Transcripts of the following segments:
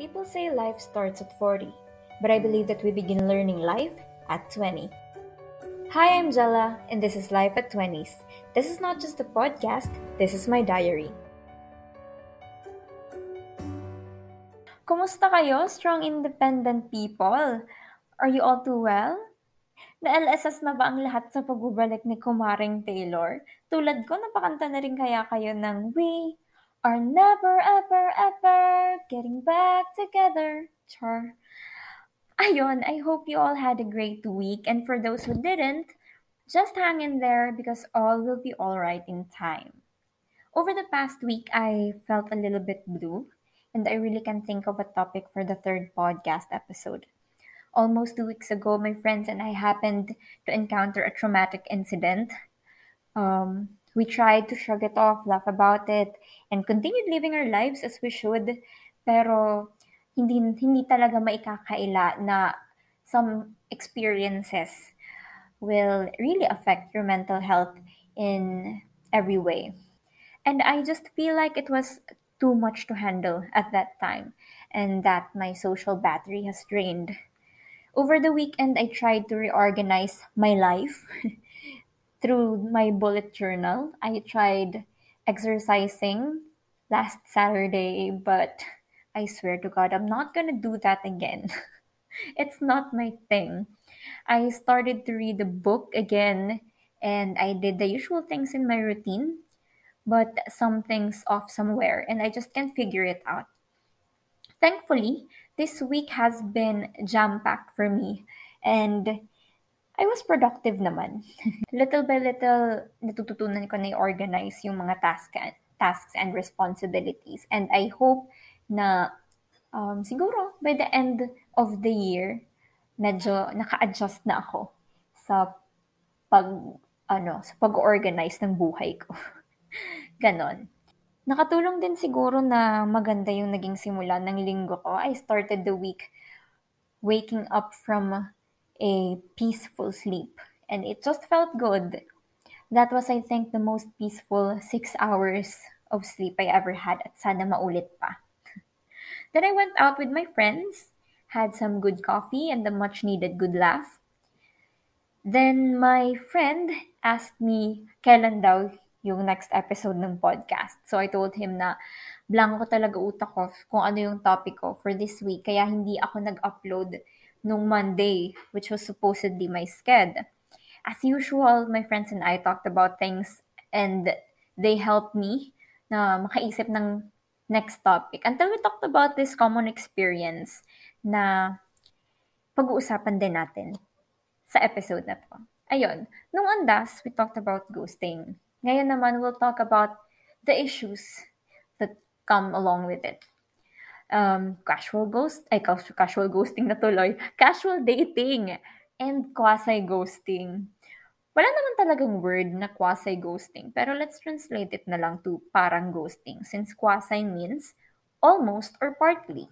People say life starts at 40, but I believe that we begin learning life at 20. Hi, I'm Jella, and this is Life at 20s. This is not just a podcast, this is my diary. Kumusta kayo, strong independent people? Are you all too well? Na-LSS na ba ang lahat sa pagbabalik ni Kumaring Taylor? Tulad ko, napakanta na rin kaya kayo ng We are never ever ever getting back together. Char. Ayun, I hope you all had a great week. And for those who didn't, just hang in there because all will be alright in time. Over the past week, I felt a little bit blue, and I really can't think of a topic for the third podcast episode. Almost two weeks ago, my friends and I happened to encounter a traumatic incident. Um, we tried to shrug it off, laugh about it, and continued living our lives as we should. Pero hindi, hindi talaga maikakaila na some experiences will really affect your mental health in every way. And I just feel like it was too much to handle at that time, and that my social battery has drained. Over the weekend, I tried to reorganize my life through my bullet journal. I tried exercising last Saturday, but I swear to God, I'm not gonna do that again. it's not my thing. I started to read the book again, and I did the usual things in my routine, but something's off somewhere, and I just can't figure it out. Thankfully, this week has been jam-packed for me, and I was productive naman. little by little, natututunan ko na i-organize yung mga task, tasks and responsibilities. And I hope na um, siguro by the end of the year, medyo naka-adjust na ako sa pag ano, sa pag-organize ng buhay ko. Ganon. Nakatulong din siguro na maganda yung naging simula ng linggo ko. I started the week waking up from a peaceful sleep and it just felt good. That was, I think, the most peaceful six hours of sleep I ever had at sana maulit pa. then I went out with my friends, had some good coffee and a much needed good laugh. Then my friend asked me kailan daw yung next episode ng podcast. So I told him na blanco talaga utak ko kung ano yung topic ko for this week. Kaya hindi ako nag-upload nung Monday, which was supposedly my sked. As usual, my friends and I talked about things and they helped me na makaisip ng next topic until we talked about this common experience na pag-uusapan din natin sa episode na to. Ayun, nung undas, we talked about ghosting. Ngayon naman, we'll talk about the issues that come along with it. Um, casual ghost, ay casual ghosting na tuloy, casual dating, and quasi-ghosting. Wala naman talagang word na quasi-ghosting, pero let's translate it na lang to parang ghosting since quasi means almost or partly.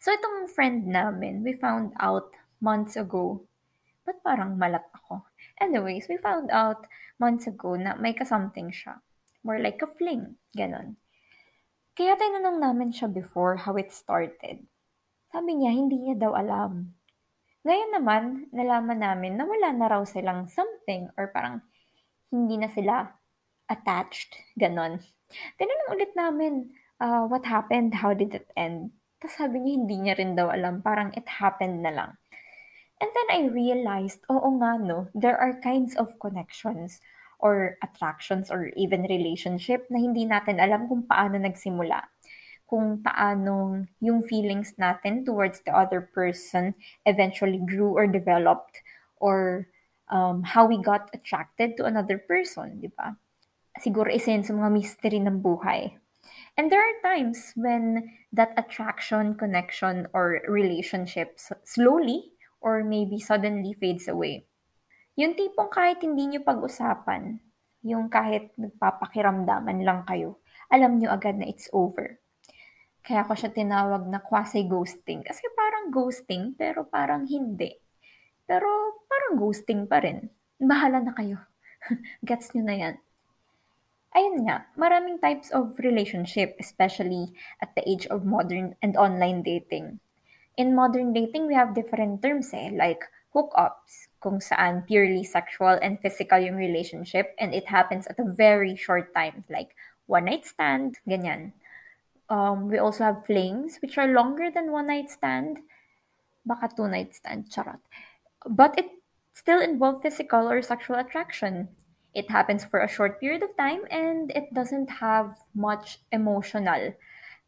So itong friend namin, we found out months ago, but parang malat ako. Anyways, we found out months ago na may kasamting siya. More like a fling. Ganon. Kaya tinanong namin siya before how it started. Sabi niya, hindi niya daw alam. Ngayon naman, nalaman namin na wala na raw silang something or parang hindi na sila attached. Ganon. Tinanong ulit namin, uh, what happened? How did it end? Tapos sabi niya, hindi niya rin daw alam. Parang it happened na lang. And then I realized, oo nga no, there are kinds of connections or attractions or even relationship na hindi natin alam kung paano nagsimula. Kung paano yung feelings natin towards the other person eventually grew or developed or um, how we got attracted to another person, di ba? Siguro isa yun sa mga mystery ng buhay. And there are times when that attraction, connection, or relationship slowly or maybe suddenly fades away. Yung tipong kahit hindi nyo pag-usapan, yung kahit nagpapakiramdaman lang kayo, alam nyo agad na it's over. Kaya ko siya tinawag na quasi-ghosting. Kasi parang ghosting, pero parang hindi. Pero parang ghosting pa rin. Bahala na kayo. Gets nyo na yan. Ayun nga, maraming types of relationship, especially at the age of modern and online dating. In modern dating, we have different terms eh, like hookups, kung saan purely sexual and physical yung relationship and it happens at a very short time, like one night stand, ganyan. Um, we also have flings, which are longer than one night stand, baka two night stand, charot. But it still involve physical or sexual attraction. It happens for a short period of time and it doesn't have much emotional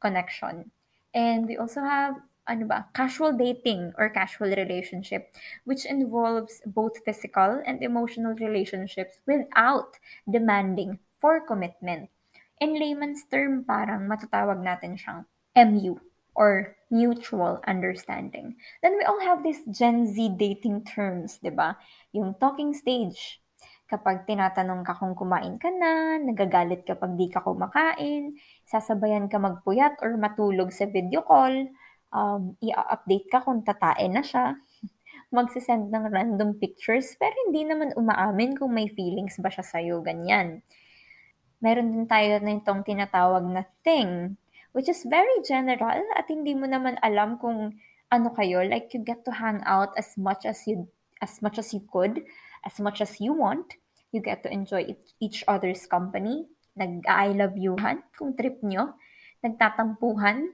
connection. And we also have ano ba, casual dating or casual relationship, which involves both physical and emotional relationships without demanding for commitment. In layman's term, parang matatawag natin siyang MU or mutual understanding. Then we all have these Gen Z dating terms, di ba? Yung talking stage, kapag tinatanong ka kung kumain ka na, nagagalit kapag di ka kumakain, sasabayan ka magpuyat or matulog sa video call, um, i-update ka kung tatain na siya, magsisend ng random pictures, pero hindi naman umaamin kung may feelings ba siya sa'yo, ganyan. Meron din tayo na itong tinatawag na thing, which is very general at hindi mo naman alam kung ano kayo, like you get to hang out as much as you as much as you could, as much as you want, you get to enjoy each other's company, nag-I love youhan kung trip nyo, nagtatampuhan,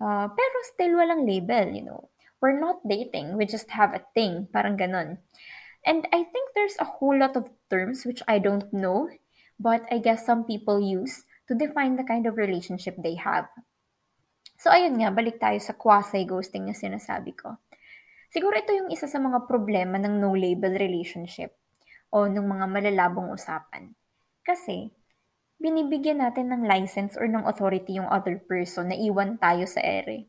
uh, pero still walang label, you know. We're not dating, we just have a thing, parang ganon. And I think there's a whole lot of terms which I don't know, but I guess some people use to define the kind of relationship they have. So ayun nga, balik tayo sa quasi-ghosting na sinasabi ko. Siguro ito yung isa sa mga problema ng no-label relationship o ng mga malalabong usapan. Kasi, binibigyan natin ng license or ng authority yung other person na iwan tayo sa ere.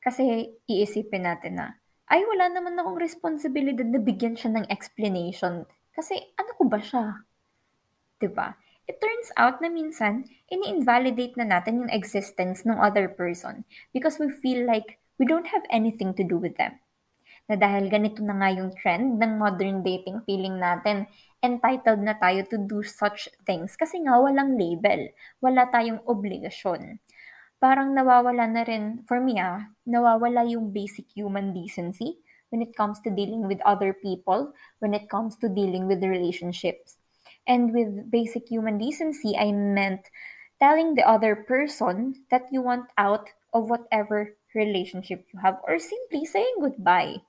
Kasi iisipin natin na, ay wala naman akong responsibilidad na bigyan siya ng explanation. Kasi ano ko ba siya? ba? Diba? It turns out na minsan, ini-invalidate na natin yung existence ng other person because we feel like we don't have anything to do with them na dahil ganito na nga yung trend ng modern dating, feeling natin entitled na tayo to do such things kasi nga walang label, wala tayong obligasyon. Parang nawawala na rin, for me ah, nawawala yung basic human decency when it comes to dealing with other people, when it comes to dealing with relationships. And with basic human decency, I meant telling the other person that you want out of whatever relationship you have or simply saying goodbye.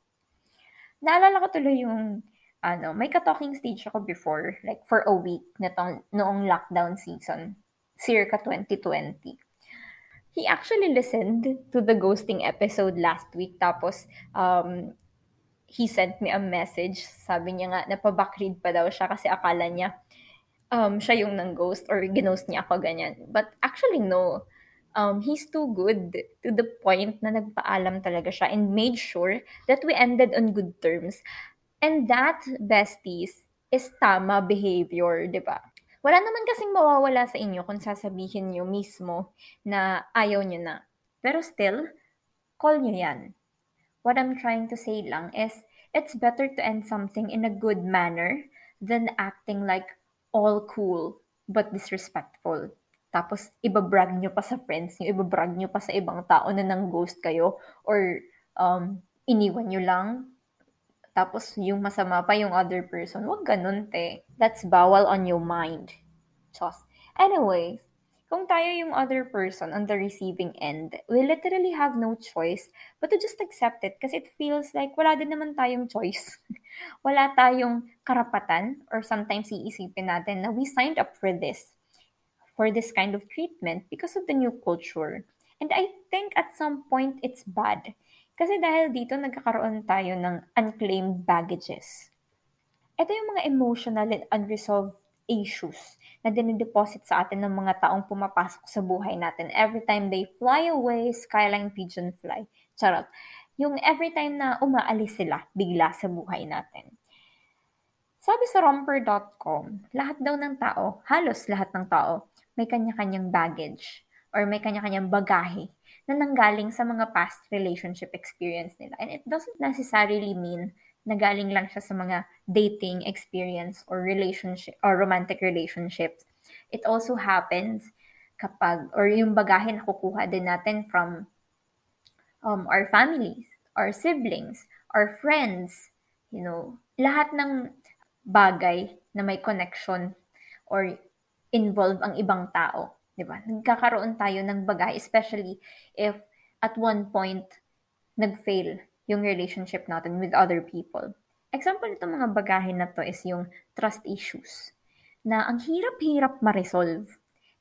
Naalala ko tuloy yung ano, may ka-talking stage ako before, like for a week na tong, noong lockdown season, circa 2020. He actually listened to the ghosting episode last week, tapos um, he sent me a message. Sabi niya nga, napabakread pa daw siya kasi akala niya um, siya yung nang ghost or ginost niya ako ganyan. But actually, no um, he's too good to the point na nagpaalam talaga siya and made sure that we ended on good terms. And that, besties, is tama behavior, di ba? Wala naman kasing mawawala sa inyo kung sasabihin nyo mismo na ayaw nyo na. Pero still, call nyo yan. What I'm trying to say lang is, it's better to end something in a good manner than acting like all cool but disrespectful. Tapos, ibabrag nyo pa sa friends nyo, ibabrag nyo pa sa ibang tao na nang ghost kayo, or um, iniwan nyo lang, tapos yung masama pa yung other person. Huwag ganun, te. That's bawal on your mind. Just. Anyways, kung tayo yung other person on the receiving end, we literally have no choice but to just accept it kasi it feels like wala din naman tayong choice. wala tayong karapatan or sometimes iisipin natin na we signed up for this for this kind of treatment because of the new culture. And I think at some point it's bad. Kasi dahil dito nagkakaroon tayo ng unclaimed baggages. Ito yung mga emotional and unresolved issues na dinideposit sa atin ng mga taong pumapasok sa buhay natin every time they fly away, skyline pigeon fly. Charot. Yung every time na umaalis sila bigla sa buhay natin. Sabi sa romper.com, lahat daw ng tao, halos lahat ng tao, may kanya-kanyang baggage or may kanya-kanyang bagahe na nanggaling sa mga past relationship experience nila. And it doesn't necessarily mean na galing lang siya sa mga dating experience or relationship or romantic relationships. It also happens kapag or yung bagahe na kukuha din natin from um, our families, our siblings, our friends, you know, lahat ng bagay na may connection or involve ang ibang tao, 'di ba? Nagkakaroon tayo ng bagay especially if at one point nag-fail yung relationship natin with other people. Example nito mga bagahe na to is yung trust issues na ang hirap-hirap ma-resolve.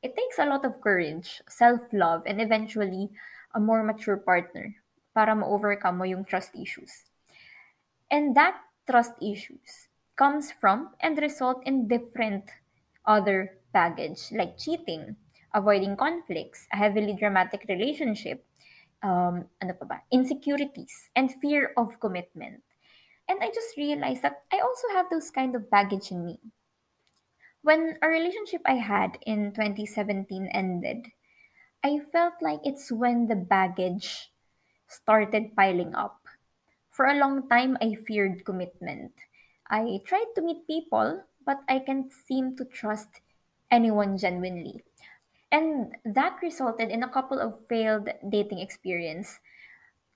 It takes a lot of courage, self-love, and eventually a more mature partner para ma-overcome mo yung trust issues. And that trust issues comes from and result in different other baggage like cheating, avoiding conflicts, a heavily dramatic relationship, um, ano pa ba, insecurities, and fear of commitment. And I just realized that I also have those kind of baggage in me. When a relationship I had in 2017 ended, I felt like it's when the baggage started piling up. For a long time, I feared commitment. I tried to meet people, but I can't seem to trust anyone genuinely. And that resulted in a couple of failed dating experience.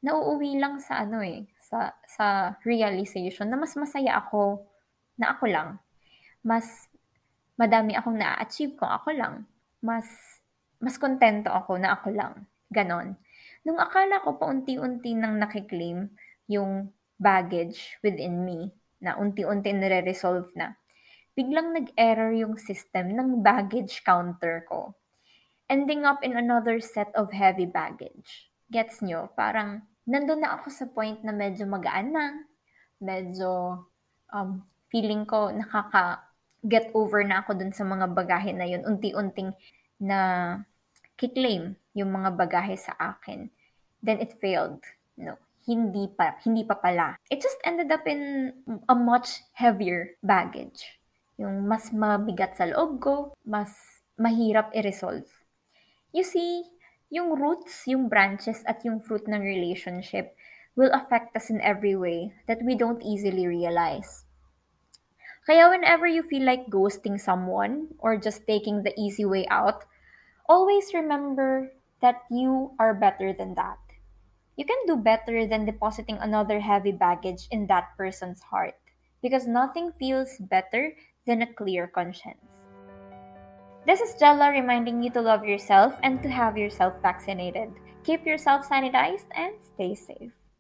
Nauuwi lang sa ano eh, sa, sa realization na mas masaya ako na ako lang. Mas madami akong na-achieve kung ako lang. Mas, mas kontento ako na ako lang. Ganon. Nung akala ko paunti-unti nang nakiklaim yung baggage within me, na unti-unti nire-resolve na, biglang nag-error yung system ng baggage counter ko. Ending up in another set of heavy baggage. Gets nyo? Parang nandun na ako sa point na medyo magaan na, medyo um, feeling ko nakaka-get over na ako dun sa mga bagahe na yun. Unti-unting na kiklaim yung mga bagahe sa akin. Then it failed. No, hindi pa, hindi pa pala. It just ended up in a much heavier baggage. Yung mas mabigat sa loob ko, mas mahirap i-resolve. You see, yung roots, yung branches, at yung fruit ng relationship will affect us in every way that we don't easily realize. Kaya whenever you feel like ghosting someone or just taking the easy way out, always remember that you are better than that. You can do better than depositing another heavy baggage in that person's heart because nothing feels better than a clear conscience. This is Jella reminding you to love yourself and to have yourself vaccinated. Keep yourself sanitized and stay safe.